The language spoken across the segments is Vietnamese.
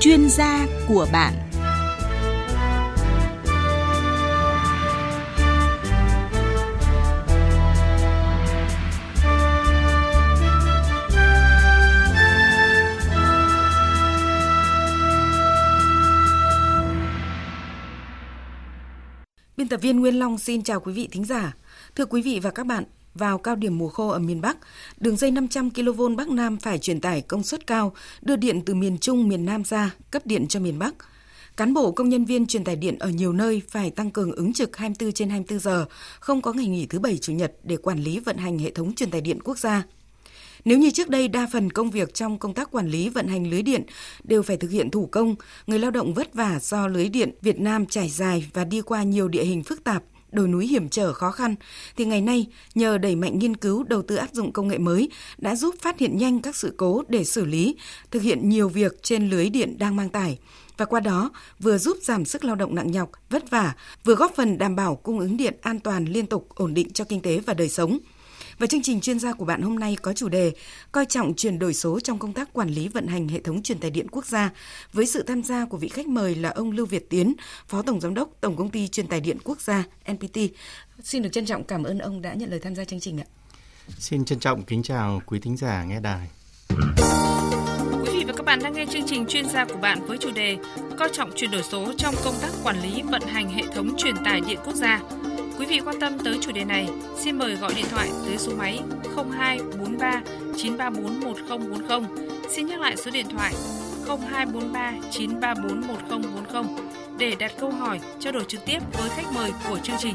chuyên gia của bạn. Biên tập viên Nguyên Long xin chào quý vị thính giả. Thưa quý vị và các bạn, vào cao điểm mùa khô ở miền Bắc, đường dây 500 kV Bắc Nam phải truyền tải công suất cao, đưa điện từ miền Trung, miền Nam ra, cấp điện cho miền Bắc. Cán bộ công nhân viên truyền tải điện ở nhiều nơi phải tăng cường ứng trực 24 trên 24 giờ, không có ngày nghỉ thứ Bảy Chủ nhật để quản lý vận hành hệ thống truyền tải điện quốc gia. Nếu như trước đây đa phần công việc trong công tác quản lý vận hành lưới điện đều phải thực hiện thủ công, người lao động vất vả do lưới điện Việt Nam trải dài và đi qua nhiều địa hình phức tạp, đồi núi hiểm trở khó khăn, thì ngày nay nhờ đẩy mạnh nghiên cứu đầu tư áp dụng công nghệ mới đã giúp phát hiện nhanh các sự cố để xử lý, thực hiện nhiều việc trên lưới điện đang mang tải và qua đó vừa giúp giảm sức lao động nặng nhọc, vất vả, vừa góp phần đảm bảo cung ứng điện an toàn liên tục ổn định cho kinh tế và đời sống. Và chương trình chuyên gia của bạn hôm nay có chủ đề coi trọng chuyển đổi số trong công tác quản lý vận hành hệ thống truyền tải điện quốc gia với sự tham gia của vị khách mời là ông Lưu Việt Tiến, Phó Tổng Giám đốc Tổng Công ty Truyền tải điện quốc gia NPT. Xin được trân trọng cảm ơn ông đã nhận lời tham gia chương trình ạ. Xin trân trọng kính chào quý thính giả nghe đài. Quý vị và các bạn đang nghe chương trình chuyên gia của bạn với chủ đề coi trọng chuyển đổi số trong công tác quản lý vận hành hệ thống truyền tải điện quốc gia Quý vị quan tâm tới chủ đề này, xin mời gọi điện thoại tới số máy 0243 934 1040. Xin nhắc lại số điện thoại 0243 934 1040 để đặt câu hỏi trao đổi trực tiếp với khách mời của chương trình.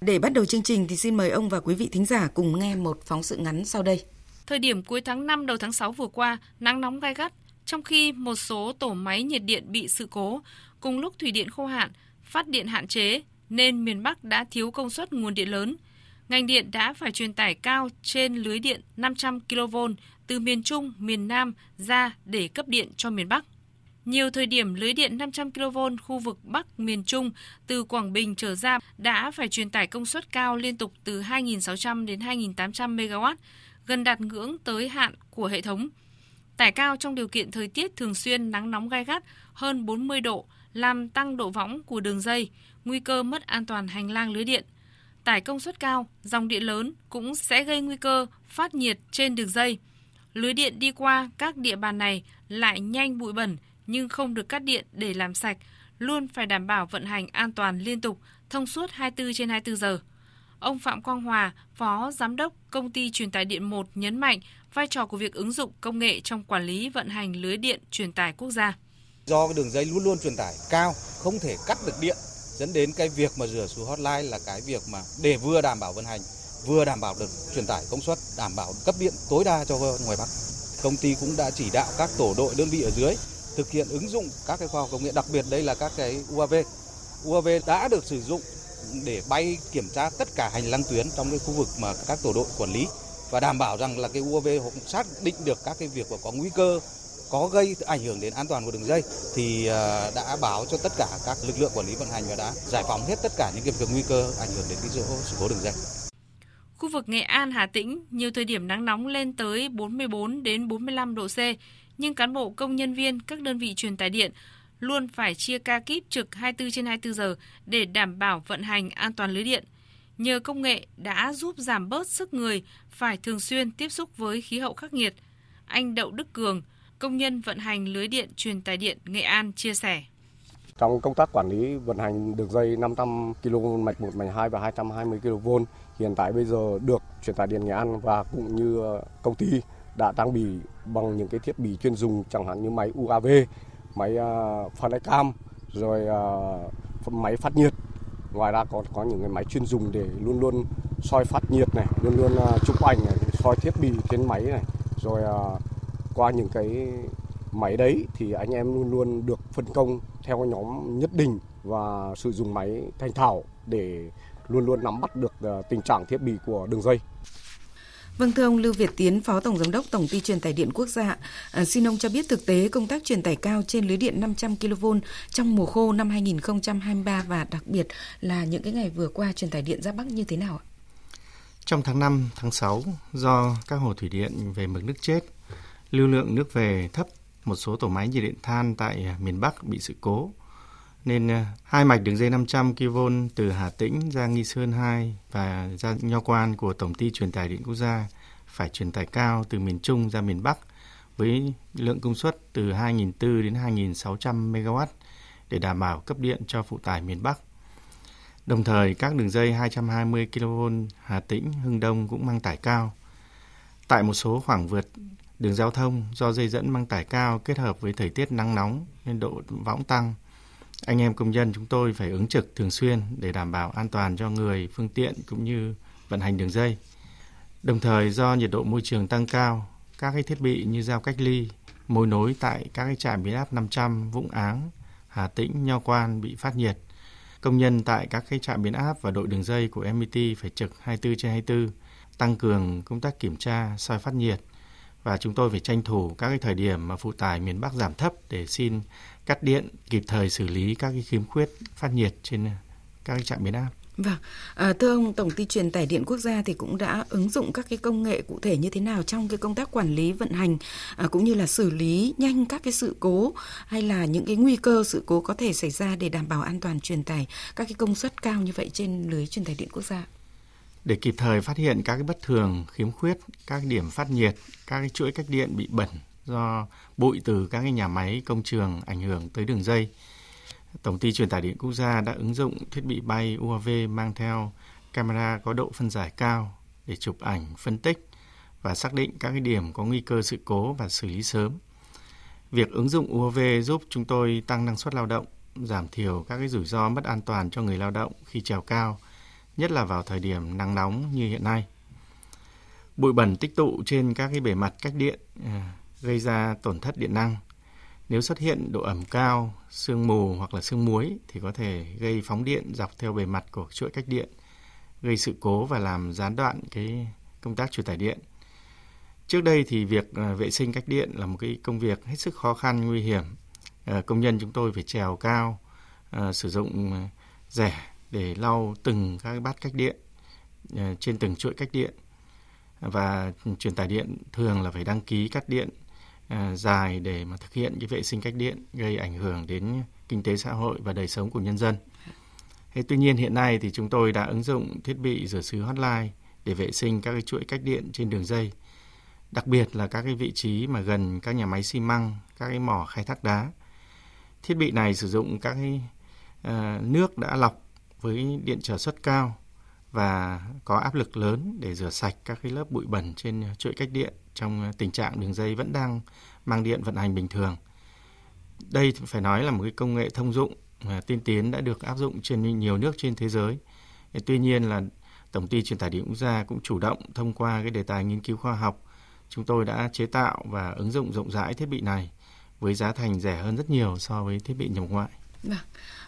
Để bắt đầu chương trình thì xin mời ông và quý vị thính giả cùng nghe một phóng sự ngắn sau đây. Thời điểm cuối tháng 5 đầu tháng 6 vừa qua, nắng nóng gai gắt, trong khi một số tổ máy nhiệt điện bị sự cố, cùng lúc thủy điện khô hạn, phát điện hạn chế nên miền Bắc đã thiếu công suất nguồn điện lớn. Ngành điện đã phải truyền tải cao trên lưới điện 500 kV từ miền Trung, miền Nam ra để cấp điện cho miền Bắc. Nhiều thời điểm lưới điện 500 kV khu vực Bắc miền Trung từ Quảng Bình trở ra đã phải truyền tải công suất cao liên tục từ 2.600 đến 2.800 MW, gần đạt ngưỡng tới hạn của hệ thống. Tải cao trong điều kiện thời tiết thường xuyên nắng nóng gai gắt hơn 40 độ làm tăng độ võng của đường dây, nguy cơ mất an toàn hành lang lưới điện. Tải công suất cao, dòng điện lớn cũng sẽ gây nguy cơ phát nhiệt trên đường dây. Lưới điện đi qua các địa bàn này lại nhanh bụi bẩn nhưng không được cắt điện để làm sạch, luôn phải đảm bảo vận hành an toàn liên tục, thông suốt 24 trên 24 giờ. Ông Phạm Quang Hòa, Phó Giám đốc Công ty Truyền tải điện 1 nhấn mạnh vai trò của việc ứng dụng công nghệ trong quản lý vận hành lưới điện truyền tải quốc gia. Do cái đường dây luôn luôn truyền tải cao, không thể cắt được điện, dẫn đến cái việc mà rửa xuống hotline là cái việc mà để vừa đảm bảo vận hành, vừa đảm bảo được truyền tải công suất, đảm bảo cấp điện tối đa cho ngoài Bắc. Công ty cũng đã chỉ đạo các tổ đội đơn vị ở dưới thực hiện ứng dụng các cái khoa học công nghệ, đặc biệt đây là các cái UAV. UAV đã được sử dụng để bay kiểm tra tất cả hành lang tuyến trong cái khu vực mà các tổ đội quản lý và đảm bảo rằng là cái UAV cũng xác định được các cái việc mà có nguy cơ có gây ảnh hưởng đến an toàn của đường dây thì à, đã báo cho tất cả các lực lượng quản lý vận hành và đã giải phóng hết tất cả những cái việc nguy cơ ảnh hưởng đến cái sự cố đường dây. Khu vực Nghệ An, Hà Tĩnh nhiều thời điểm nắng nóng lên tới 44 đến 45 độ C, nhưng cán bộ công nhân viên các đơn vị truyền tải điện luôn phải chia ca kíp trực 24 trên 24 giờ để đảm bảo vận hành an toàn lưới điện. Nhờ công nghệ đã giúp giảm bớt sức người phải thường xuyên tiếp xúc với khí hậu khắc nghiệt. Anh Đậu Đức Cường, công nhân vận hành lưới điện truyền tải điện Nghệ An chia sẻ. Trong công tác quản lý vận hành đường dây 500 kV mạch 1, mạch 2 và 220 kV, hiện tại bây giờ được truyền tải điện Nghệ An và cũng như công ty đã trang bị bằng những cái thiết bị chuyên dùng chẳng hạn như máy UAV, máy uh, cam rồi uh, máy phát nhiệt. Ngoài ra còn có những cái máy chuyên dùng để luôn luôn soi phát nhiệt này, luôn luôn à, chụp ảnh này, soi thiết bị trên máy này, rồi à, qua những cái máy đấy thì anh em luôn luôn được phân công theo nhóm nhất định và sử dụng máy thành thạo để luôn luôn nắm bắt được à, tình trạng thiết bị của đường dây. Vâng thưa ông Lưu Việt Tiến, Phó Tổng Giám đốc Tổng ty Truyền tải điện quốc gia, à, xin ông cho biết thực tế công tác truyền tải cao trên lưới điện 500 kV trong mùa khô năm 2023 và đặc biệt là những cái ngày vừa qua truyền tải điện ra Bắc như thế nào ạ? Trong tháng 5, tháng 6, do các hồ thủy điện về mực nước chết, lưu lượng nước về thấp, một số tổ máy nhiệt điện than tại miền Bắc bị sự cố, nên à, hai mạch đường dây 500 kV từ Hà Tĩnh ra Nghi Sơn 2 và ra Nho Quan của Tổng ty truyền tải điện quốc gia phải truyền tải cao từ miền Trung ra miền Bắc với lượng công suất từ 2.400 đến 2.600 MW để đảm bảo cấp điện cho phụ tải miền Bắc. Đồng thời, các đường dây 220 kV Hà Tĩnh, Hưng Đông cũng mang tải cao. Tại một số khoảng vượt đường giao thông do dây dẫn mang tải cao kết hợp với thời tiết nắng nóng nên độ võng tăng. Anh em công nhân chúng tôi phải ứng trực thường xuyên để đảm bảo an toàn cho người, phương tiện cũng như vận hành đường dây. Đồng thời do nhiệt độ môi trường tăng cao, các cái thiết bị như dao cách ly, mối nối tại các cái trạm biến áp 500, Vũng Áng, Hà Tĩnh, Nho Quan bị phát nhiệt. Công nhân tại các cái trạm biến áp và đội đường dây của MIT phải trực 24 trên 24, tăng cường công tác kiểm tra, soi phát nhiệt và chúng tôi phải tranh thủ các cái thời điểm mà phụ tải miền Bắc giảm thấp để xin cắt điện kịp thời xử lý các cái khiếm khuyết phát nhiệt trên các cái trạm biến áp. Vâng, à, thưa ông, Tổng ty truyền tải điện quốc gia thì cũng đã ứng dụng các cái công nghệ cụ thể như thế nào trong cái công tác quản lý vận hành à, cũng như là xử lý nhanh các cái sự cố hay là những cái nguy cơ sự cố có thể xảy ra để đảm bảo an toàn truyền tải các cái công suất cao như vậy trên lưới truyền tải điện quốc gia. Để kịp thời phát hiện các cái bất thường, khiếm khuyết, các điểm phát nhiệt, các cái chuỗi cách điện bị bẩn do bụi từ các cái nhà máy, công trường ảnh hưởng tới đường dây Tổng ty truyền tải điện quốc gia đã ứng dụng thiết bị bay UAV mang theo camera có độ phân giải cao để chụp ảnh, phân tích và xác định các cái điểm có nguy cơ sự cố và xử lý sớm. Việc ứng dụng UAV giúp chúng tôi tăng năng suất lao động, giảm thiểu các cái rủi ro mất an toàn cho người lao động khi trèo cao, nhất là vào thời điểm nắng nóng như hiện nay. Bụi bẩn tích tụ trên các cái bề mặt cách điện à, gây ra tổn thất điện năng – nếu xuất hiện độ ẩm cao, sương mù hoặc là sương muối thì có thể gây phóng điện dọc theo bề mặt của chuỗi cách điện, gây sự cố và làm gián đoạn cái công tác truyền tải điện. Trước đây thì việc à, vệ sinh cách điện là một cái công việc hết sức khó khăn, nguy hiểm. À, công nhân chúng tôi phải trèo cao, à, sử dụng rẻ để lau từng các bát cách điện trên từng chuỗi cách điện và truyền tải điện thường là phải đăng ký cắt điện À, dài để mà thực hiện cái vệ sinh cách điện gây ảnh hưởng đến kinh tế xã hội và đời sống của nhân dân. Thế tuy nhiên hiện nay thì chúng tôi đã ứng dụng thiết bị rửa sứ hotline để vệ sinh các cái chuỗi cách điện trên đường dây. Đặc biệt là các cái vị trí mà gần các nhà máy xi măng, các cái mỏ khai thác đá. Thiết bị này sử dụng các cái uh, nước đã lọc với điện trở suất cao và có áp lực lớn để rửa sạch các cái lớp bụi bẩn trên ờ, chuỗi cách điện trong ờ, tình trạng đường dây vẫn đang mang điện vận hành bình thường. Đây phải nói là một cái công nghệ thông dụng và tiên tiến đã được áp dụng trên nhiều nước trên thế giới. Tuy nhiên là Tổng ty truyền tải điện quốc gia cũng chủ động thông qua cái đề tài nghiên cứu khoa học, chúng tôi đã chế tạo và ứng dụng rộng rãi thiết bị này với giá thành rẻ hơn rất nhiều so với thiết bị nhập ngoại. Vâng.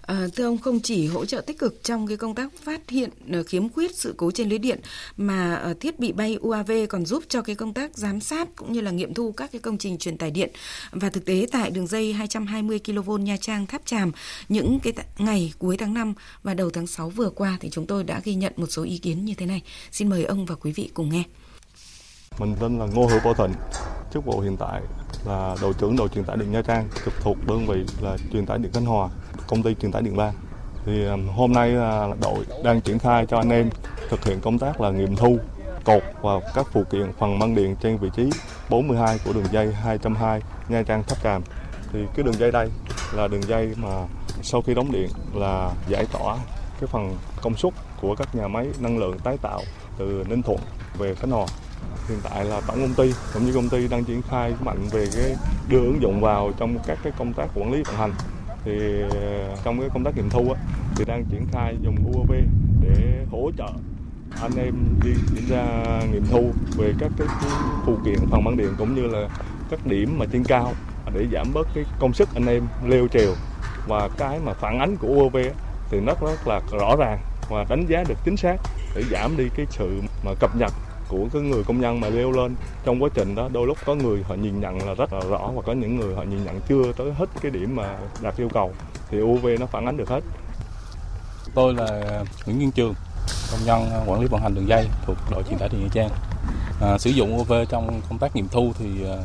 À, thưa ông không chỉ hỗ trợ tích cực trong cái công tác phát hiện ờ, khiếm khuyết sự cố trên lưới điện mà ờ, thiết bị bay UAV còn giúp cho cái công tác giám sát cũng như là nghiệm thu các cái công trình truyền tải điện và thực tế tại đường dây 220 kV Nha Trang Tháp Tràm những cái ngày cuối tháng 5 và đầu tháng 6 vừa qua thì chúng tôi đã ghi nhận một số ý kiến như thế này. Xin mời ông và quý vị cùng nghe. Mình tên là Ngô Hữu Bảo Thịnh, chức vụ hiện tại là đội trưởng đội truyền tải điện Nha Trang, trực thuộc đơn vị là truyền tải điện Khánh Hòa, công ty truyền tải điện Ba. Thì um, hôm nay à, đội đang triển khai cho anh em thực hiện công tác là nghiệm thu, cột và các phụ kiện phần măng điện trên vị trí 42 của đường dây 220 Nha Trang Tháp Tràm. Thì cái đường dây đây là đường dây mà sau khi đóng điện là giải tỏa cái phần công suất của các nhà máy năng lượng tái tạo từ Ninh Thuận về Khánh Hòa hiện tại là tổng công ty cũng như công ty đang triển khai mạnh về cái đưa ứng dụng vào trong các cái công tác quản lý vận hành thì ờ, trong cái công tác nghiệm thu á, thì đang triển khai dùng UAV để hỗ trợ anh em đi kiểm tra nghiệm thu về các cái, phụ kiện phần bán điện cũng như là các điểm mà trên cao để giảm bớt cái công sức anh em leo trèo. Và cái mà phản ánh của UAV thì nó rất là rõ ràng và đánh giá được chính xác để giảm đi cái sự mà cập nhật của cái người công nhân mà leo lên. Trong quá trình đó đôi lúc có người họ nhìn nhận là rất là rõ và có những người họ nhìn nhận chưa tới hết cái điểm mà đạt yêu cầu thì UV nó phản ánh được hết. Tôi là Nguyễn Nguyên Trường công nhân ờ, quản lý vận hành đường dây thuộc đội truyền tải điện Nha Trang. À, sử dụng UV trong công tác nghiệm thu thì à,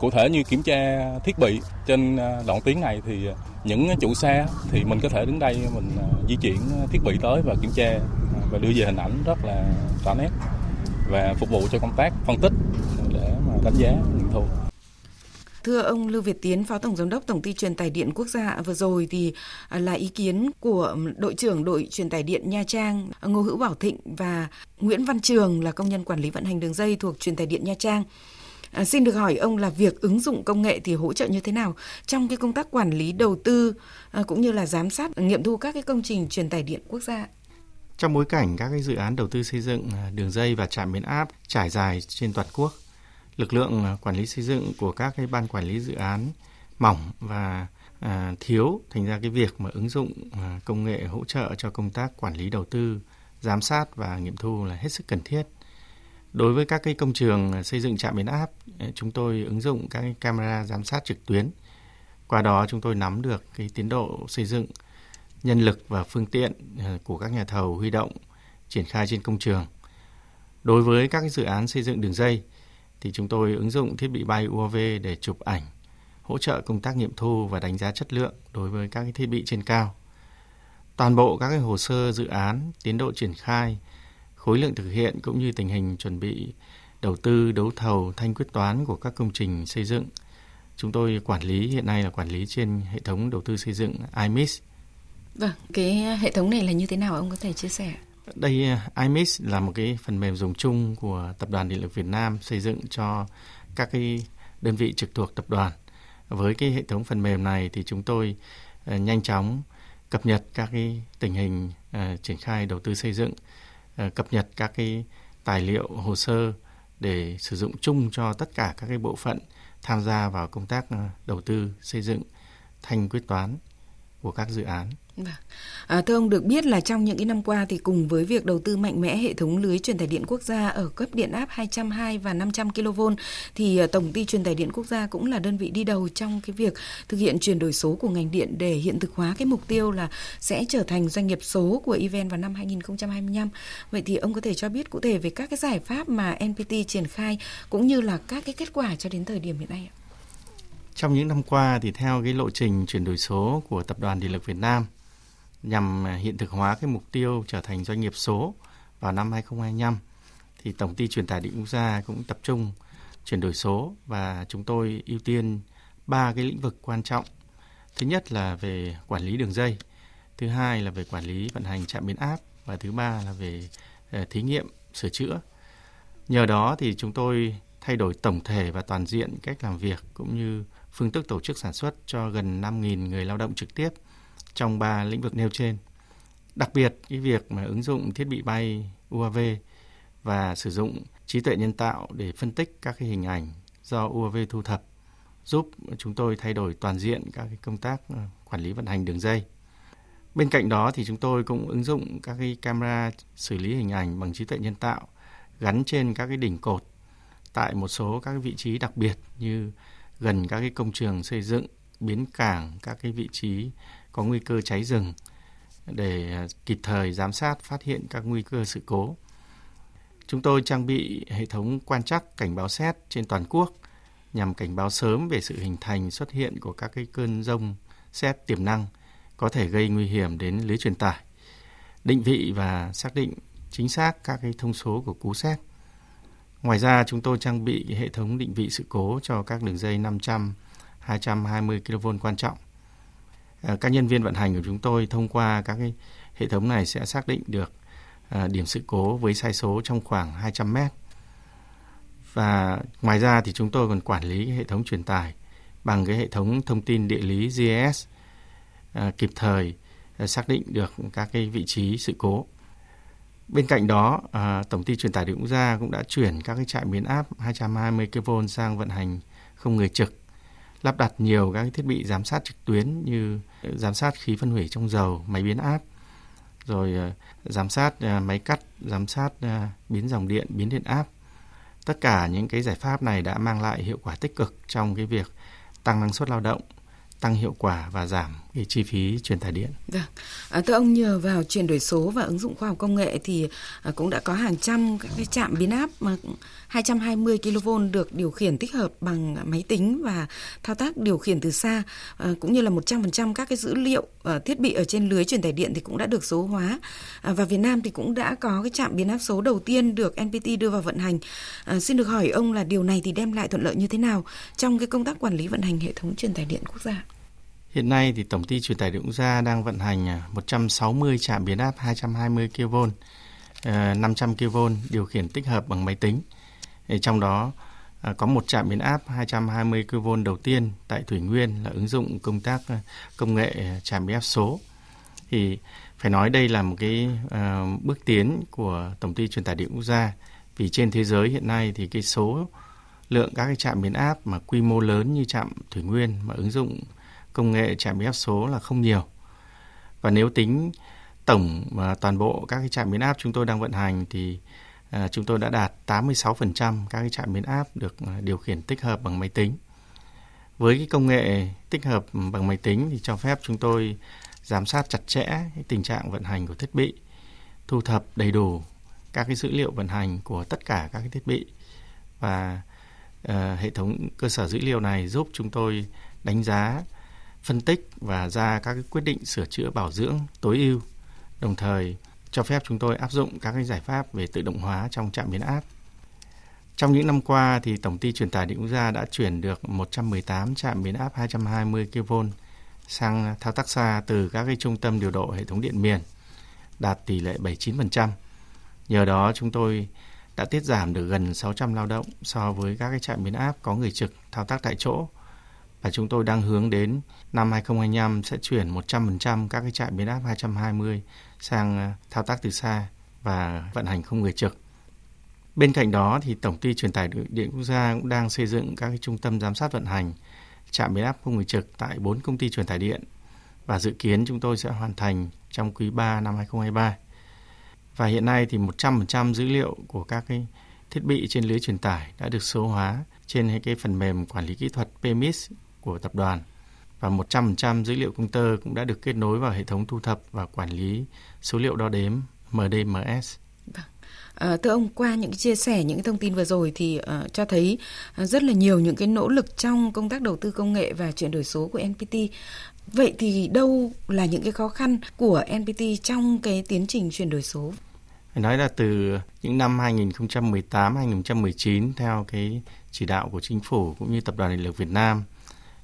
cụ thể như kiểm tra thiết bị trên ờ, đoạn tuyến này thì những chủ xe thì mình có thể đứng đây mình di chuyển thiết bị tới và kiểm tra và đưa về hình ảnh rất là rõ nét và phục vụ cho công tác phân tích để mà đánh giá nghiệm thu. Thưa ông Lưu Việt Tiến, Phó Tổng Giám đốc Tổng ty truyền tải điện quốc gia vừa rồi thì à, là ý kiến của đội trưởng đội truyền tải điện Nha Trang Ngô Hữu Bảo Thịnh và Nguyễn Văn Trường là công nhân quản lý vận hành đường dây thuộc truyền tải điện Nha Trang. À, xin được hỏi ông là việc ứng dụng công nghệ thì hỗ trợ như thế nào trong cái công tác quản lý đầu tư à, cũng như là giám sát nghiệm thu các cái công trình truyền tải điện quốc gia? Trong bối cảnh các cái dự án đầu tư xây dựng à, đường dây và trạm biến áp trải dài trên toàn quốc, lực lượng à, quản lý xây dựng của các cái ban quản lý dự án mỏng và à, thiếu, thành ra cái việc mà ứng dụng à, công nghệ hỗ trợ cho công tác quản lý đầu tư, giám sát và nghiệm thu là hết sức cần thiết. Đối với các cái công trường à, xây dựng trạm biến áp, chúng tôi ứng dụng các cái camera giám sát trực tuyến. Qua đó chúng tôi nắm được cái tiến độ xây dựng, nhân lực và phương tiện ờ, của các nhà thầu huy động triển khai trên công trường. Đối với các dự án xây dựng đường dây thì chúng tôi ứng dụng thiết bị bay UAV để chụp ảnh, hỗ trợ công tác nghiệm thu và đánh giá chất lượng đối với các thiết bị trên cao. Toàn bộ các hồ sơ dự án, tiến độ triển khai, khối lượng thực hiện cũng như tình hình chuẩn bị đầu tư, đấu thầu, thanh quyết toán của các công trình xây dựng. Chúng tôi quản lý hiện nay là quản lý trên hệ thống đầu tư xây dựng IMIS Vâng, cái hệ thống này là như thế nào ông có thể chia sẻ? Đây à, IMIS là một cái phần mềm dùng chung của Tập đoàn Điện lực Việt Nam xây dựng cho các cái đơn vị trực thuộc tập đoàn. Với cái hệ thống phần mềm này thì chúng tôi uh, nhanh chóng cập nhật các cái tình hình uh, triển khai đầu tư xây dựng, uh, cập nhật các cái tài liệu hồ sơ để sử dụng chung cho tất cả các cái bộ phận tham gia vào công tác đầu tư xây dựng thanh quyết toán của các dự án. Vâng. À, thưa ông được biết là trong những cái năm qua thì cùng với việc đầu tư mạnh mẽ hệ thống lưới truyền tải điện quốc gia ở cấp điện áp 220 và 500 kV thì à, Tổng ty truyền tải điện quốc gia cũng là đơn vị đi đầu trong cái việc thực hiện chuyển đổi số của ngành điện để hiện thực hóa cái mục tiêu là sẽ trở thành doanh nghiệp số của EVN vào năm 2025. Vậy thì ông có thể cho biết cụ thể về các cái giải pháp mà NPT triển khai cũng như là các cái kết quả cho đến thời điểm hiện nay ạ? Trong những năm qua thì theo cái lộ trình chuyển đổi số của Tập đoàn Điện lực Việt Nam nhằm à, hiện thực hóa cái mục tiêu trở thành doanh nghiệp số vào năm 2025 thì Tổng ty truyền tải điện quốc gia cũng tập trung chuyển đổi số và chúng tôi ưu tiên ba cái lĩnh vực quan trọng. Thứ nhất là về quản lý đường dây, thứ hai là về quản lý vận hành trạm biến áp và thứ ba là về à, thí nghiệm sửa chữa. Nhờ đó thì chúng tôi thay đổi tổng thể và toàn diện cách làm việc cũng như phương thức tổ chức sản xuất cho gần 5.000 người lao động trực tiếp trong ba lĩnh vực nêu trên. Đặc biệt, cái việc mà ứng dụng thiết bị bay UAV và sử dụng trí tuệ nhân tạo để phân tích các cái hình ảnh do UAV thu thập giúp chúng tôi thay đổi toàn diện các cái công tác ờ, quản lý vận hành đường dây. Bên cạnh đó thì chúng tôi cũng ứng dụng các cái camera xử lý hình ảnh bằng trí tuệ nhân tạo gắn trên các cái đỉnh cột tại một số các vị trí đặc biệt như gần các cái công trường xây dựng, bến cảng, các cái vị trí có nguy cơ cháy rừng để à, kịp thời giám sát phát hiện các nguy cơ sự cố. Chúng tôi trang bị hệ thống quan trắc cảnh báo xét trên toàn quốc nhằm cảnh báo sớm về sự hình thành xuất hiện của các cái cơn rông xét tiềm năng có thể gây nguy hiểm đến lưới truyền tải, định vị và xác định chính xác các cái thông số của cú xét. Ngoài ra, chúng tôi trang bị hệ thống định vị sự cố cho các đường dây 500, 220 kV quan trọng. Ờ, các nhân viên vận hành của chúng tôi thông qua các cái hệ thống này sẽ xác định được ờ, điểm sự cố với sai số trong khoảng 200 mét. Và ngoài ra thì chúng tôi còn quản lý hệ thống truyền tải bằng cái hệ thống thông tin địa lý GIS ờ, kịp thời xác định được các cái vị trí sự cố. Bên cạnh đó, à, Tổng ty truyền tải điện quốc gia cũng đã chuyển các cái trạm biến áp 220 kV sang vận hành không người trực, lắp đặt nhiều các cái thiết bị giám sát trực tuyến như giám sát khí phân hủy trong dầu, máy biến áp, rồi à, giám sát à, máy cắt, giám sát à, biến dòng điện, biến điện áp. Tất cả những cái giải pháp này đã mang lại hiệu quả tích cực trong cái việc tăng năng suất lao động, tăng hiệu quả và giảm cái chi phí truyền tải điện. Được. Vâng. À, thưa ông nhờ vào chuyển đổi số và ứng dụng khoa học công nghệ thì à, cũng đã có hàng trăm các cái trạm biến áp mà 220 kV được điều khiển tích hợp bằng máy tính và thao tác điều khiển từ xa ờ, cũng như là 100% các cái dữ liệu ờ, thiết bị ở trên lưới truyền tải điện thì cũng đã được số hóa ờ, và Việt Nam thì cũng đã có cái trạm biến áp số đầu tiên được NPT đưa vào vận hành. Xin được hỏi ông là điều này thì đem lại thuận lợi như thế nào trong cái công tác quản lý vận hành hệ thống truyền tải điện quốc gia? Hiện nay thì Tổng ty Truyền tải điện quốc gia đang vận hành à, 160 trạm biến áp 220 kV, 500 kV điều khiển tích hợp bằng máy tính. Trong đó à, có một trạm biến áp 220 kV đầu tiên tại Thủy Nguyên là ứng dụng công tác à, công nghệ à, trạm biến áp số. Thì phải nói đây là một cái uh, bước tiến của Tổng ty Truyền tải điện quốc gia vì trên thế giới hiện nay thì cái số lượng các cái trạm biến áp mà quy mô lớn như trạm Thủy Nguyên mà ứng dụng công nghệ trạm biến áp số là không nhiều. Và nếu tính tổng mà toàn bộ các cái trạm biến áp chúng tôi đang vận hành thì à, chúng tôi đã đạt 86% các cái trạm biến áp được à, điều khiển tích hợp bằng máy tính. Với cái công nghệ tích hợp bằng máy tính thì cho phép chúng tôi giám sát chặt chẽ cái tình trạng vận hành của thiết bị, thu thập đầy đủ các cái dữ liệu vận hành của tất cả các cái thiết bị và uh, hệ thống cơ sở dữ liệu này giúp chúng tôi đánh giá phân tích và ra các cái quyết định sửa chữa bảo dưỡng tối ưu, đồng thời cho phép chúng tôi áp dụng các cái giải pháp về tự động hóa trong trạm biến áp. Trong những năm qua thì Tổng ty Truyền tải điện quốc gia đã chuyển được 118 trạm biến áp 220 kV sang thao tác xa từ các cái trung tâm điều độ hệ thống điện miền, đạt tỷ lệ 79%. Nhờ đó chúng tôi đã tiết giảm được gần 600 lao động so với các cái trạm biến áp có người trực thao tác tại chỗ và chúng tôi đang hướng đến năm 2025 sẽ chuyển 100% các cái trạm biến áp 220 sang à, thao tác từ xa và vận hành không người trực. Bên cạnh đó thì Tổng ty Truyền tải điện quốc gia cũng đang xây dựng các cái trung tâm giám sát vận hành trạm biến áp không người trực tại 4 công ty truyền tải điện và dự kiến chúng tôi sẽ hoàn thành trong quý 3 năm 2023. Và hiện nay thì 100% dữ liệu của các cái thiết bị trên lưới truyền tải đã được số hóa trên cái phần mềm quản lý kỹ thuật PMIS của tập đoàn và 100% dữ liệu công tơ cũng đã được kết nối vào hệ thống thu thập và quản lý số liệu đo đếm MDMS. À, thưa ông, qua những chia sẻ những thông tin vừa rồi thì uh, cho thấy uh, rất là nhiều những cái nỗ lực trong công tác đầu tư công nghệ và chuyển đổi số của NPT. Vậy thì đâu là những cái khó khăn của NPT trong cái tiến trình chuyển đổi số? Phải nói là từ những năm 2018-2019 theo cái chỉ đạo của chính phủ cũng như tập đoàn điện lực Việt Nam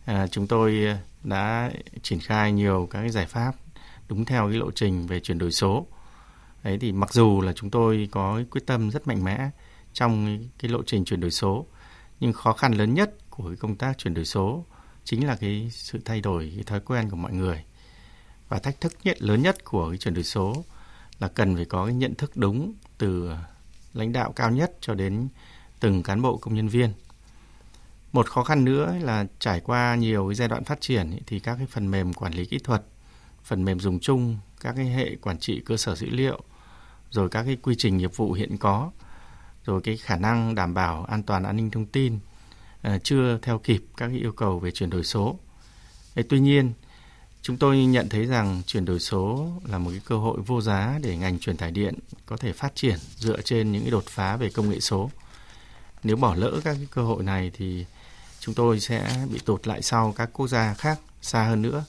à, chúng tôi ờ, đã triển khai nhiều các cái giải pháp đúng theo cái lộ trình về chuyển đổi số. Đấy thì mặc dù là chúng tôi có quyết tâm rất mạnh mẽ trong cái lộ trình chuyển đổi số, nhưng khó khăn lớn nhất của cái công tác chuyển đổi số chính là cái sự thay đổi cái thói quen của mọi người. Và thách thức nhất lớn nhất của cái chuyển đổi số là cần phải có cái nhận thức đúng từ lãnh đạo cao nhất cho đến từng cán bộ công nhân viên một khó khăn nữa là trải qua nhiều cái giai đoạn phát triển thì các cái phần mềm quản lý kỹ thuật, phần mềm dùng chung, các cái hệ quản trị cơ sở dữ liệu, rồi các cái quy trình nghiệp vụ hiện có, rồi cái khả năng đảm bảo an toàn an ninh thông tin ờ, chưa theo kịp các cái yêu cầu về chuyển đổi số. Thế tuy nhiên, chúng tôi nhận thấy rằng chuyển đổi số là một cái cơ hội vô giá để ngành truyền tải điện có thể phát triển dựa trên những cái đột phá về công nghệ số. Nếu bỏ lỡ các cái cơ hội này thì chúng tôi sẽ bị tụt lại sau các quốc gia khác xa hơn nữa.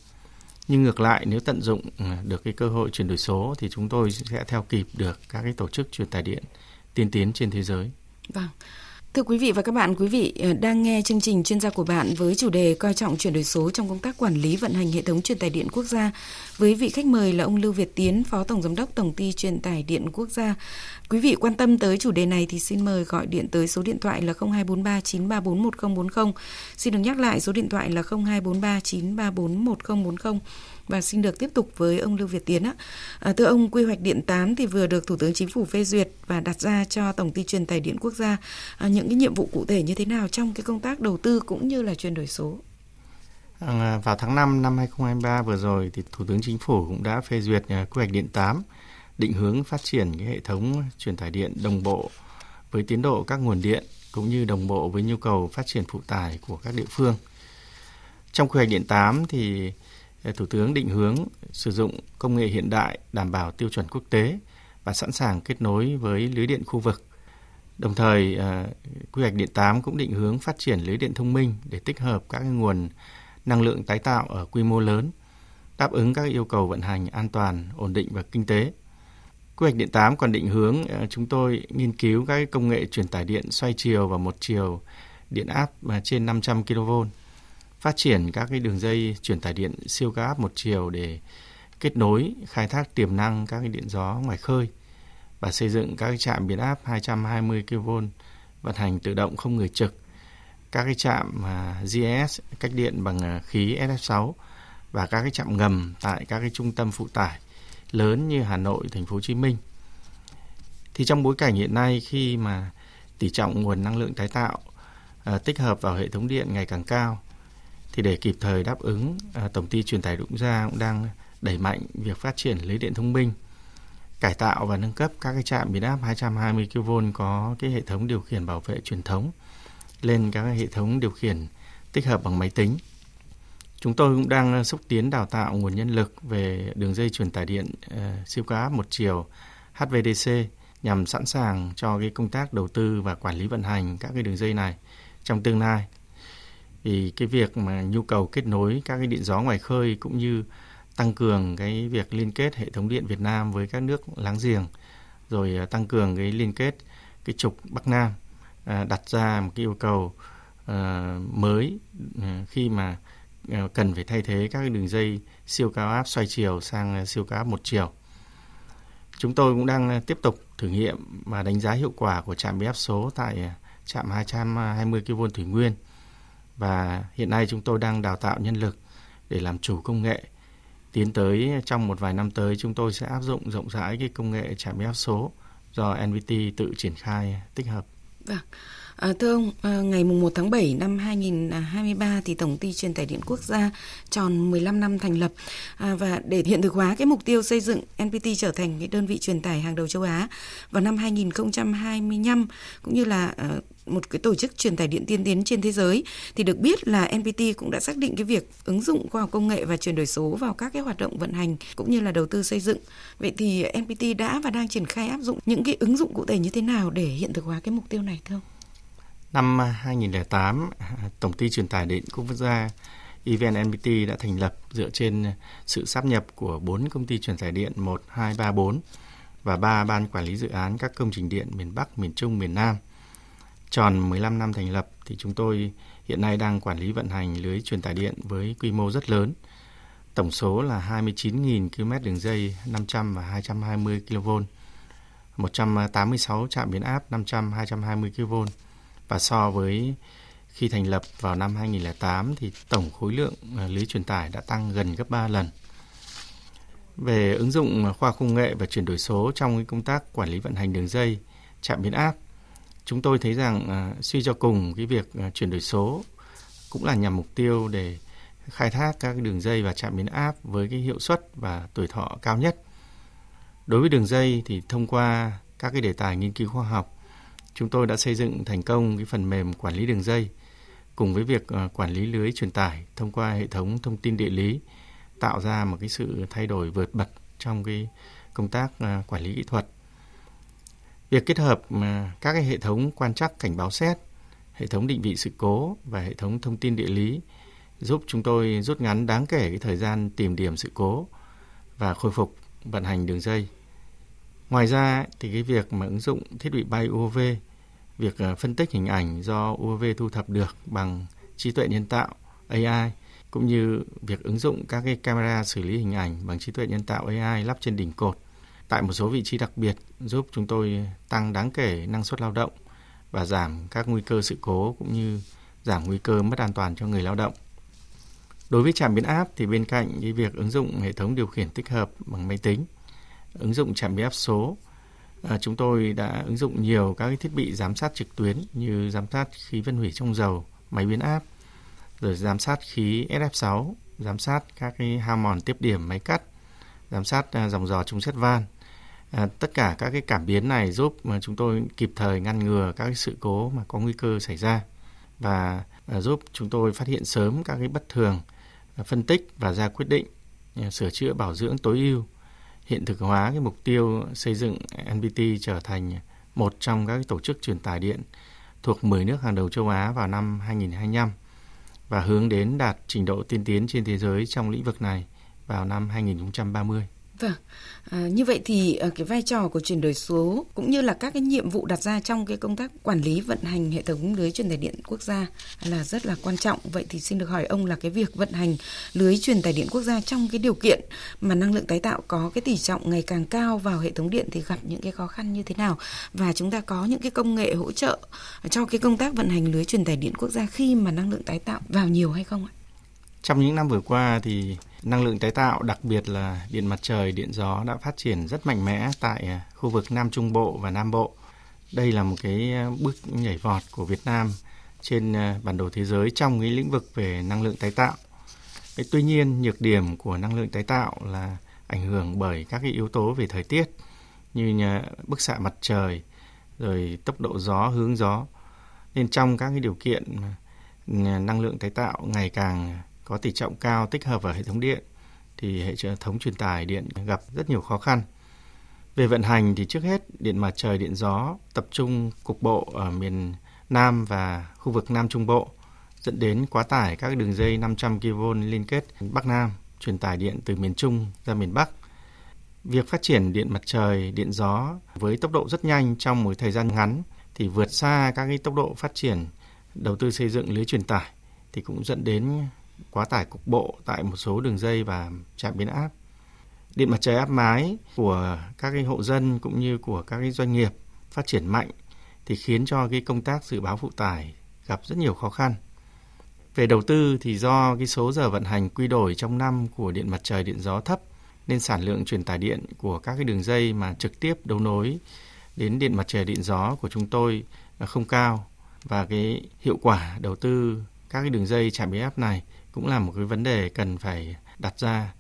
Nhưng ngược lại, nếu tận dụng ừ, được cái cơ hội chuyển đổi số thì chúng tôi sẽ theo kịp được các cái tổ chức truyền tải điện tiên tiến trên thế giới. Vâng. Thưa quý vị và các bạn, quý vị ờ, đang nghe chương trình chuyên gia của bạn với chủ đề coi trọng chuyển đổi số trong công tác quản lý vận hành hệ thống truyền tải điện quốc gia với vị khách mời là ông Lưu Việt Tiến, Phó Tổng Giám đốc Tổng ty Truyền tải điện quốc gia. Quý vị quan tâm tới chủ đề này thì xin mời gọi điện tới số điện thoại là 0243 934 1040. Xin được nhắc lại số điện thoại là 0243 934 1040 và xin được tiếp tục với ông Lưu Việt Tiến á. À, thưa ông, quy hoạch điện 8 thì vừa được Thủ tướng Chính phủ phê duyệt và đặt ra cho Tổng ty truyền tải điện quốc gia à, những cái nhiệm vụ cụ thể như thế nào trong cái công tác đầu tư cũng như là chuyển đổi số. À, vào tháng 5 năm 2023 vừa rồi thì Thủ tướng Chính phủ cũng đã phê duyệt à, quy hoạch điện 8 định hướng phát triển cái hệ thống truyền tải điện đồng bộ với tiến độ các nguồn điện cũng như đồng bộ với nhu cầu phát triển phụ tải của các địa phương. Trong quy hoạch điện 8 thì Thủ tướng định hướng sử dụng công nghệ hiện đại đảm bảo tiêu chuẩn quốc tế và sẵn sàng kết nối với lưới điện khu vực. Đồng thời, ờ, quy hoạch điện 8 cũng định hướng phát triển lưới điện thông minh để tích hợp các nguồn năng lượng tái tạo ở quy mô lớn, đáp ứng các yêu cầu vận hành an toàn, ổn định và kinh tế. Quy hoạch điện 8 còn định hướng ờ, chúng tôi nghiên cứu các công nghệ truyền tải điện xoay chiều và một chiều điện áp ờ, trên 500 kV, phát triển các cái đường dây truyền tải điện siêu cao áp một chiều để kết nối khai thác tiềm năng các cái điện gió ngoài khơi và xây dựng các cái trạm biến áp 220 kV vận hành tự động không người trực, các cái trạm à, GIS cách điện bằng à, khí SF6 và các cái trạm ngầm tại các cái trung tâm phụ tải lớn như Hà Nội, Thành phố Hồ Chí Minh. Thì trong bối cảnh hiện nay khi mà tỷ trọng nguồn năng lượng tái tạo à, tích hợp vào hệ thống điện ngày càng cao thì để kịp thời đáp ứng à, tổng ty truyền tải đúng Gia cũng đang đẩy mạnh việc phát triển lưới điện thông minh cải tạo và nâng cấp các cái trạm biến áp 220 kV có cái hệ thống điều khiển bảo vệ truyền thống lên các hệ thống điều khiển tích hợp bằng máy tính. Chúng tôi cũng đang xúc tiến đào tạo nguồn nhân lực về đường dây truyền tải điện uh, siêu cao áp một chiều HVDC nhằm sẵn sàng cho cái công tác đầu tư và quản lý vận hành các cái đường dây này trong tương lai. Vì cái việc mà nhu cầu kết nối các cái điện gió ngoài khơi cũng như tăng cường cái việc liên kết hệ thống điện Việt Nam với các nước láng giềng, rồi à, tăng cường cái liên kết cái trục Bắc Nam à, đặt ra một cái yêu cầu à, mới ừ, khi mà cần phải thay thế các cái đường dây siêu cao áp xoay chiều sang siêu cao áp một chiều. Chúng tôi cũng đang tiếp tục thử nghiệm và đánh giá hiệu quả của trạm biến áp số tại trạm 220 kV Thủy Nguyên và hiện nay chúng tôi đang đào tạo nhân lực để làm chủ công nghệ tiến tới trong một vài năm tới chúng tôi sẽ áp dụng rộng rãi cái công nghệ trạm biến áp số do NVT tự triển khai tích hợp. Vâng. À, thưa ông, à, ngày 1 tháng 7 năm 2023 à, thì Tổng ty Truyền tải điện quốc gia tròn 15 năm thành lập à, và để hiện thực hóa cái mục tiêu xây dựng NPT trở thành cái đơn vị truyền tải hàng đầu châu Á vào năm 2025 cũng như là à, một cái tổ chức truyền tải điện tiên tiến trên thế giới thì được biết là NPT cũng đã xác định cái việc ứng dụng khoa học công nghệ và chuyển đổi số vào các cái hoạt động vận hành cũng như là đầu tư xây dựng. Vậy thì NPT đã và đang triển khai áp dụng những cái ứng dụng cụ thể như thế nào để hiện thực hóa cái mục tiêu này thưa ông? Năm 2008, Tổng ty truyền tải điện quốc gia EVN NPT đã thành lập dựa trên sự sáp nhập của 4 công ty truyền tải điện 1, 2, 3, 4 và 3 ban quản lý dự án các công trình điện miền Bắc, miền Trung, miền Nam. Tròn 15 năm thành lập thì chúng tôi hiện nay đang quản lý vận hành lưới truyền tải điện với quy mô rất lớn. Tổng số là 29.000 km đường dây 500 và 220 kV, 186 trạm biến áp 500 220 kV và so với khi thành lập vào năm 2008 thì tổng khối lượng ờ, lưới truyền tải đã tăng gần gấp 3 lần. Về ứng dụng khoa công nghệ và chuyển đổi số trong công tác quản lý vận hành đường dây, trạm biến áp, chúng tôi thấy rằng à, suy cho cùng cái việc à, chuyển đổi số cũng là nhằm mục tiêu để khai thác các đường dây và trạm biến áp với cái hiệu suất và tuổi thọ cao nhất. Đối với đường dây thì thông qua các cái đề tài nghiên cứu khoa học, chúng tôi đã xây dựng thành công cái phần mềm quản lý đường dây cùng với việc à, quản lý lưới truyền tải thông qua hệ thống thông tin địa lý, tạo ra một cái sự thay đổi vượt bậc trong cái công tác quản lý kỹ thuật. Việc kết hợp ờ, các cái hệ thống quan trắc cảnh báo xét, hệ thống định vị sự cố và hệ thống thông tin địa lý giúp chúng tôi rút ngắn đáng kể cái thời gian tìm điểm sự cố và khôi phục vận hành đường dây. Ngoài ra thì cái việc mà ứng dụng thiết bị bay UAV việc ờ, phân tích hình ảnh do UAV thu thập được bằng trí tuệ nhân tạo AI cũng như việc ứng dụng các cái camera xử lý hình ảnh bằng trí tuệ nhân tạo AI lắp trên đỉnh cột tại một số vị trí đặc biệt giúp chúng tôi tăng đáng kể năng suất lao động và giảm các nguy cơ sự cố cũng như giảm nguy cơ mất an toàn cho người lao động. Đối với trạm biến áp thì bên cạnh cái việc ứng dụng hệ thống điều khiển tích hợp bằng máy tính, ứng dụng trạm biến áp số à, chúng tôi đã ứng dụng nhiều các thiết bị giám sát trực tuyến như giám sát khí phân hủy trong dầu, máy biến áp, rồi giám sát khí SF6, giám sát các cái hao mòn tiếp điểm máy cắt, giám sát à, dòng dò trung xét van. À, tất cả các cái cảm biến này giúp mà chúng tôi kịp thời ngăn ngừa các cái sự cố mà có nguy cơ xảy ra và à, giúp chúng tôi phát hiện sớm các cái bất thường, à, phân tích và ra quyết định à, sửa chữa bảo dưỡng tối ưu, hiện thực hóa cái mục tiêu xây dựng NPT trở thành một trong các tổ chức truyền tải điện thuộc 10 nước hàng đầu châu Á vào năm 2025 và hướng đến đạt trình độ tiên tiến trên thế giới trong lĩnh vực này vào năm 2030. Vâng, à, như vậy thì à, cái vai trò của chuyển đổi số cũng như là các cái nhiệm vụ đặt ra trong cái công tác quản lý vận hành hệ thống lưới truyền tải điện quốc gia là rất là quan trọng. Vậy thì xin được hỏi ông là cái việc vận hành lưới truyền tải điện quốc gia trong cái điều kiện mà năng lượng tái tạo có cái tỷ trọng ngày càng cao vào hệ thống điện thì gặp những cái khó khăn như thế nào và chúng ta có những cái công nghệ hỗ trợ cho cái công tác vận hành lưới truyền tải điện quốc gia khi mà năng lượng tái tạo vào nhiều hay không ạ? Trong những năm vừa qua thì năng lượng tái tạo, đặc biệt là điện mặt trời, điện gió đã phát triển rất mạnh mẽ tại à, khu vực Nam Trung Bộ và Nam Bộ. Đây là một cái à, bước nhảy vọt của Việt Nam trên à, bản đồ thế giới trong cái lĩnh vực về năng lượng tái tạo. Tuy nhiên, nhược điểm của năng lượng tái tạo là ảnh hưởng bởi các cái yếu tố về thời tiết như bức xạ mặt trời, rồi tốc độ gió, hướng gió. Nên trong các cái điều kiện năng lượng tái tạo ngày càng có tỷ trọng cao tích hợp vào hệ thống điện thì hệ thống truyền tải điện gặp rất nhiều khó khăn. Về vận hành thì trước hết điện mặt trời, điện gió tập trung cục bộ ở miền Nam và khu vực Nam Trung Bộ dẫn đến quá tải các đường dây 500 kV liên kết Bắc Nam truyền tải điện từ miền Trung ra miền Bắc. Việc phát triển điện mặt trời, điện gió với tốc độ rất nhanh trong một thời gian ngắn thì vượt xa các cái tốc độ phát triển đầu tư xây dựng lưới truyền tải thì cũng dẫn đến quá tải cục bộ tại một số đường dây và trạm biến áp. Điện mặt trời áp mái của các cái hộ dân cũng như của các cái doanh nghiệp phát triển mạnh thì khiến cho cái công tác dự báo phụ tải gặp rất nhiều khó khăn. Về đầu tư thì do cái số giờ vận hành quy đổi trong năm của điện mặt trời, điện gió thấp nên sản lượng truyền tải điện của các cái đường dây mà trực tiếp đấu nối đến điện mặt trời, điện gió của chúng tôi là không cao và cái hiệu quả đầu tư các cái đường dây trạm biến áp này cũng là một cái vấn đề cần phải đặt ra.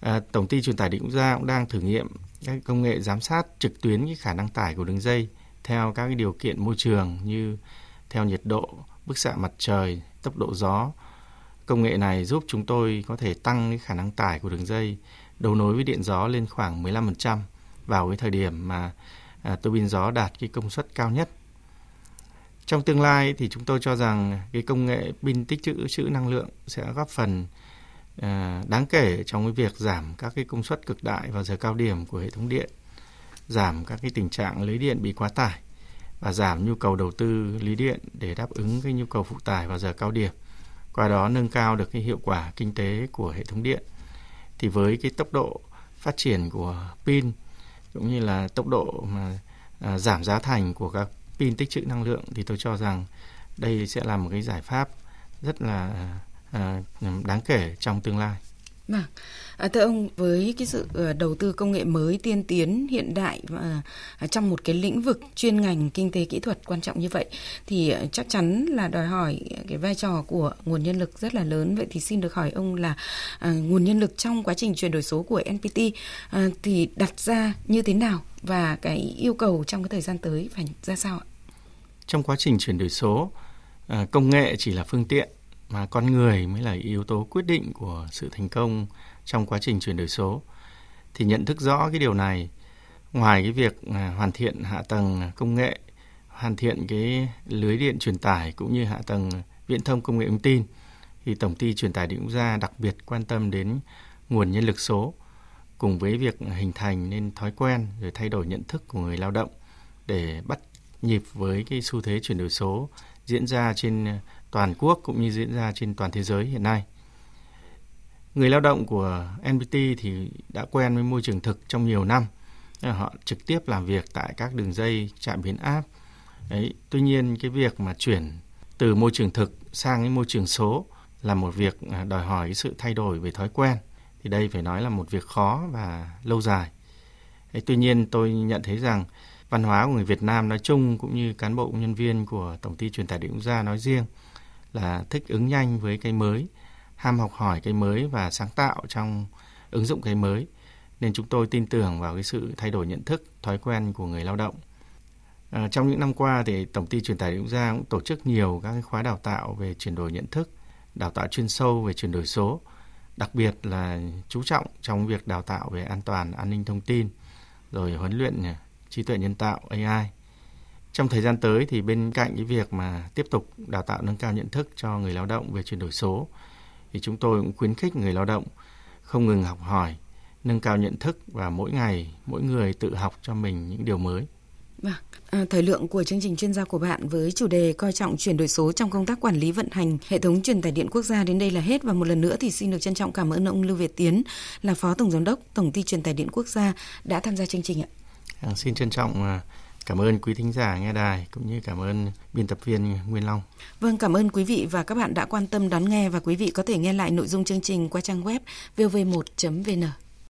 À, Tổng ty truyền tải điện quốc gia cũng đang thử nghiệm các công nghệ giám sát trực tuyến cái khả năng tải của đường dây theo các cái điều kiện môi trường như theo nhiệt độ, bức xạ mặt trời, tốc độ gió. Công nghệ này giúp chúng tôi có thể tăng cái khả năng tải của đường dây đầu nối với điện gió lên khoảng 15% vào cái thời điểm mà à, tua bin gió đạt cái công suất cao nhất trong tương lai thì chúng tôi cho rằng cái công nghệ pin tích trữ trữ năng lượng sẽ góp phần à, đáng kể trong cái việc giảm các cái công suất cực đại vào giờ cao điểm của hệ thống điện, giảm các cái tình trạng lưới điện bị quá tải và giảm nhu cầu đầu tư lưới điện để đáp ứng cái nhu cầu phụ tải vào giờ cao điểm. Qua đó nâng cao được cái hiệu quả kinh tế của hệ thống điện. Thì với cái tốc độ phát triển của pin cũng như là tốc độ mà à, giảm giá thành của các pin tích trữ năng lượng thì tôi cho rằng đây sẽ là một cái giải pháp rất là à, đáng kể trong tương lai. Vâng. À, thưa ông, với cái sự ờ, đầu tư công nghệ mới tiên tiến hiện đại và trong một cái lĩnh vực chuyên ngành kinh tế kỹ thuật quan trọng như vậy thì chắc chắn là đòi hỏi cái vai trò của nguồn nhân lực rất là lớn. Vậy thì xin được hỏi ông là à, nguồn nhân lực trong quá trình chuyển đổi số của NPT à, thì đặt ra như thế nào và cái yêu cầu trong cái thời gian tới phải ra sao ạ? Trong quá trình chuyển đổi số, ờ, công nghệ chỉ là phương tiện mà con người mới là yếu tố quyết định của sự thành công trong quá trình chuyển đổi số. Thì nhận thức rõ cái điều này ngoài cái việc ờ, hoàn thiện hạ tầng công nghệ hoàn thiện cái lưới điện truyền tải cũng như hạ tầng viễn thông công nghệ thông tin thì tổng ty truyền tải điện quốc gia đặc biệt quan tâm đến nguồn nhân lực số cùng với việc hình thành nên thói quen rồi thay đổi nhận thức của người lao động để bắt nhịp với cái xu thế chuyển đổi số diễn ra trên ờ, toàn quốc cũng như diễn ra trên toàn thế giới hiện nay. Người lao động của NPT thì đã quen với môi trường thực trong nhiều năm. Ờ, họ trực tiếp làm việc tại các đường dây trạm biến áp. Đấy, tuy nhiên cái việc mà chuyển từ môi trường thực sang cái môi trường số là một việc ờ, đòi hỏi cái sự thay đổi về thói quen. Thì đây phải nói là một việc khó và lâu dài. Đấy, tuy nhiên tôi nhận thấy rằng văn hóa của người Việt Nam nói chung cũng như cán bộ nhân viên của Tổng ty truyền tải điện quốc gia nói riêng là thích ứng nhanh với cái mới, ham học hỏi cái mới và sáng tạo trong ứng dụng cái mới. Nên chúng tôi tin tưởng vào cái sự thay đổi nhận thức, thói quen của người lao động. À, trong những năm qua thì Tổng ty truyền tải điện quốc gia cũng tổ chức nhiều các cái khóa đào tạo về chuyển đổi nhận thức, đào tạo chuyên sâu về chuyển đổi số đặc biệt là chú trọng trong việc đào tạo về an toàn an ninh thông tin rồi huấn luyện trí tuệ nhân tạo AI. Trong thời gian tới thì bên cạnh cái việc mà tiếp tục đào tạo nâng cao nhận thức cho người lao động về chuyển đổi số thì chúng tôi cũng khuyến khích người lao động không ngừng học hỏi, nâng cao nhận thức và mỗi ngày mỗi người tự học cho mình những điều mới. Vâng, à, thời lượng của chương trình chuyên gia của bạn với chủ đề coi trọng chuyển đổi số trong công tác quản lý vận hành hệ thống truyền tải điện quốc gia đến đây là hết và một lần nữa thì xin được trân trọng cảm ơn ông Lưu Việt Tiến là phó tổng giám đốc tổng ty truyền tải điện quốc gia đã tham gia chương trình ạ. À, xin trân trọng à, Cảm ơn quý thính giả nghe đài cũng như cảm ơn biên tập viên Nguyên Long. Vâng, cảm ơn quý vị và các bạn đã quan tâm đón nghe và quý vị có thể nghe lại nội dung chương trình qua trang web vv1.vn.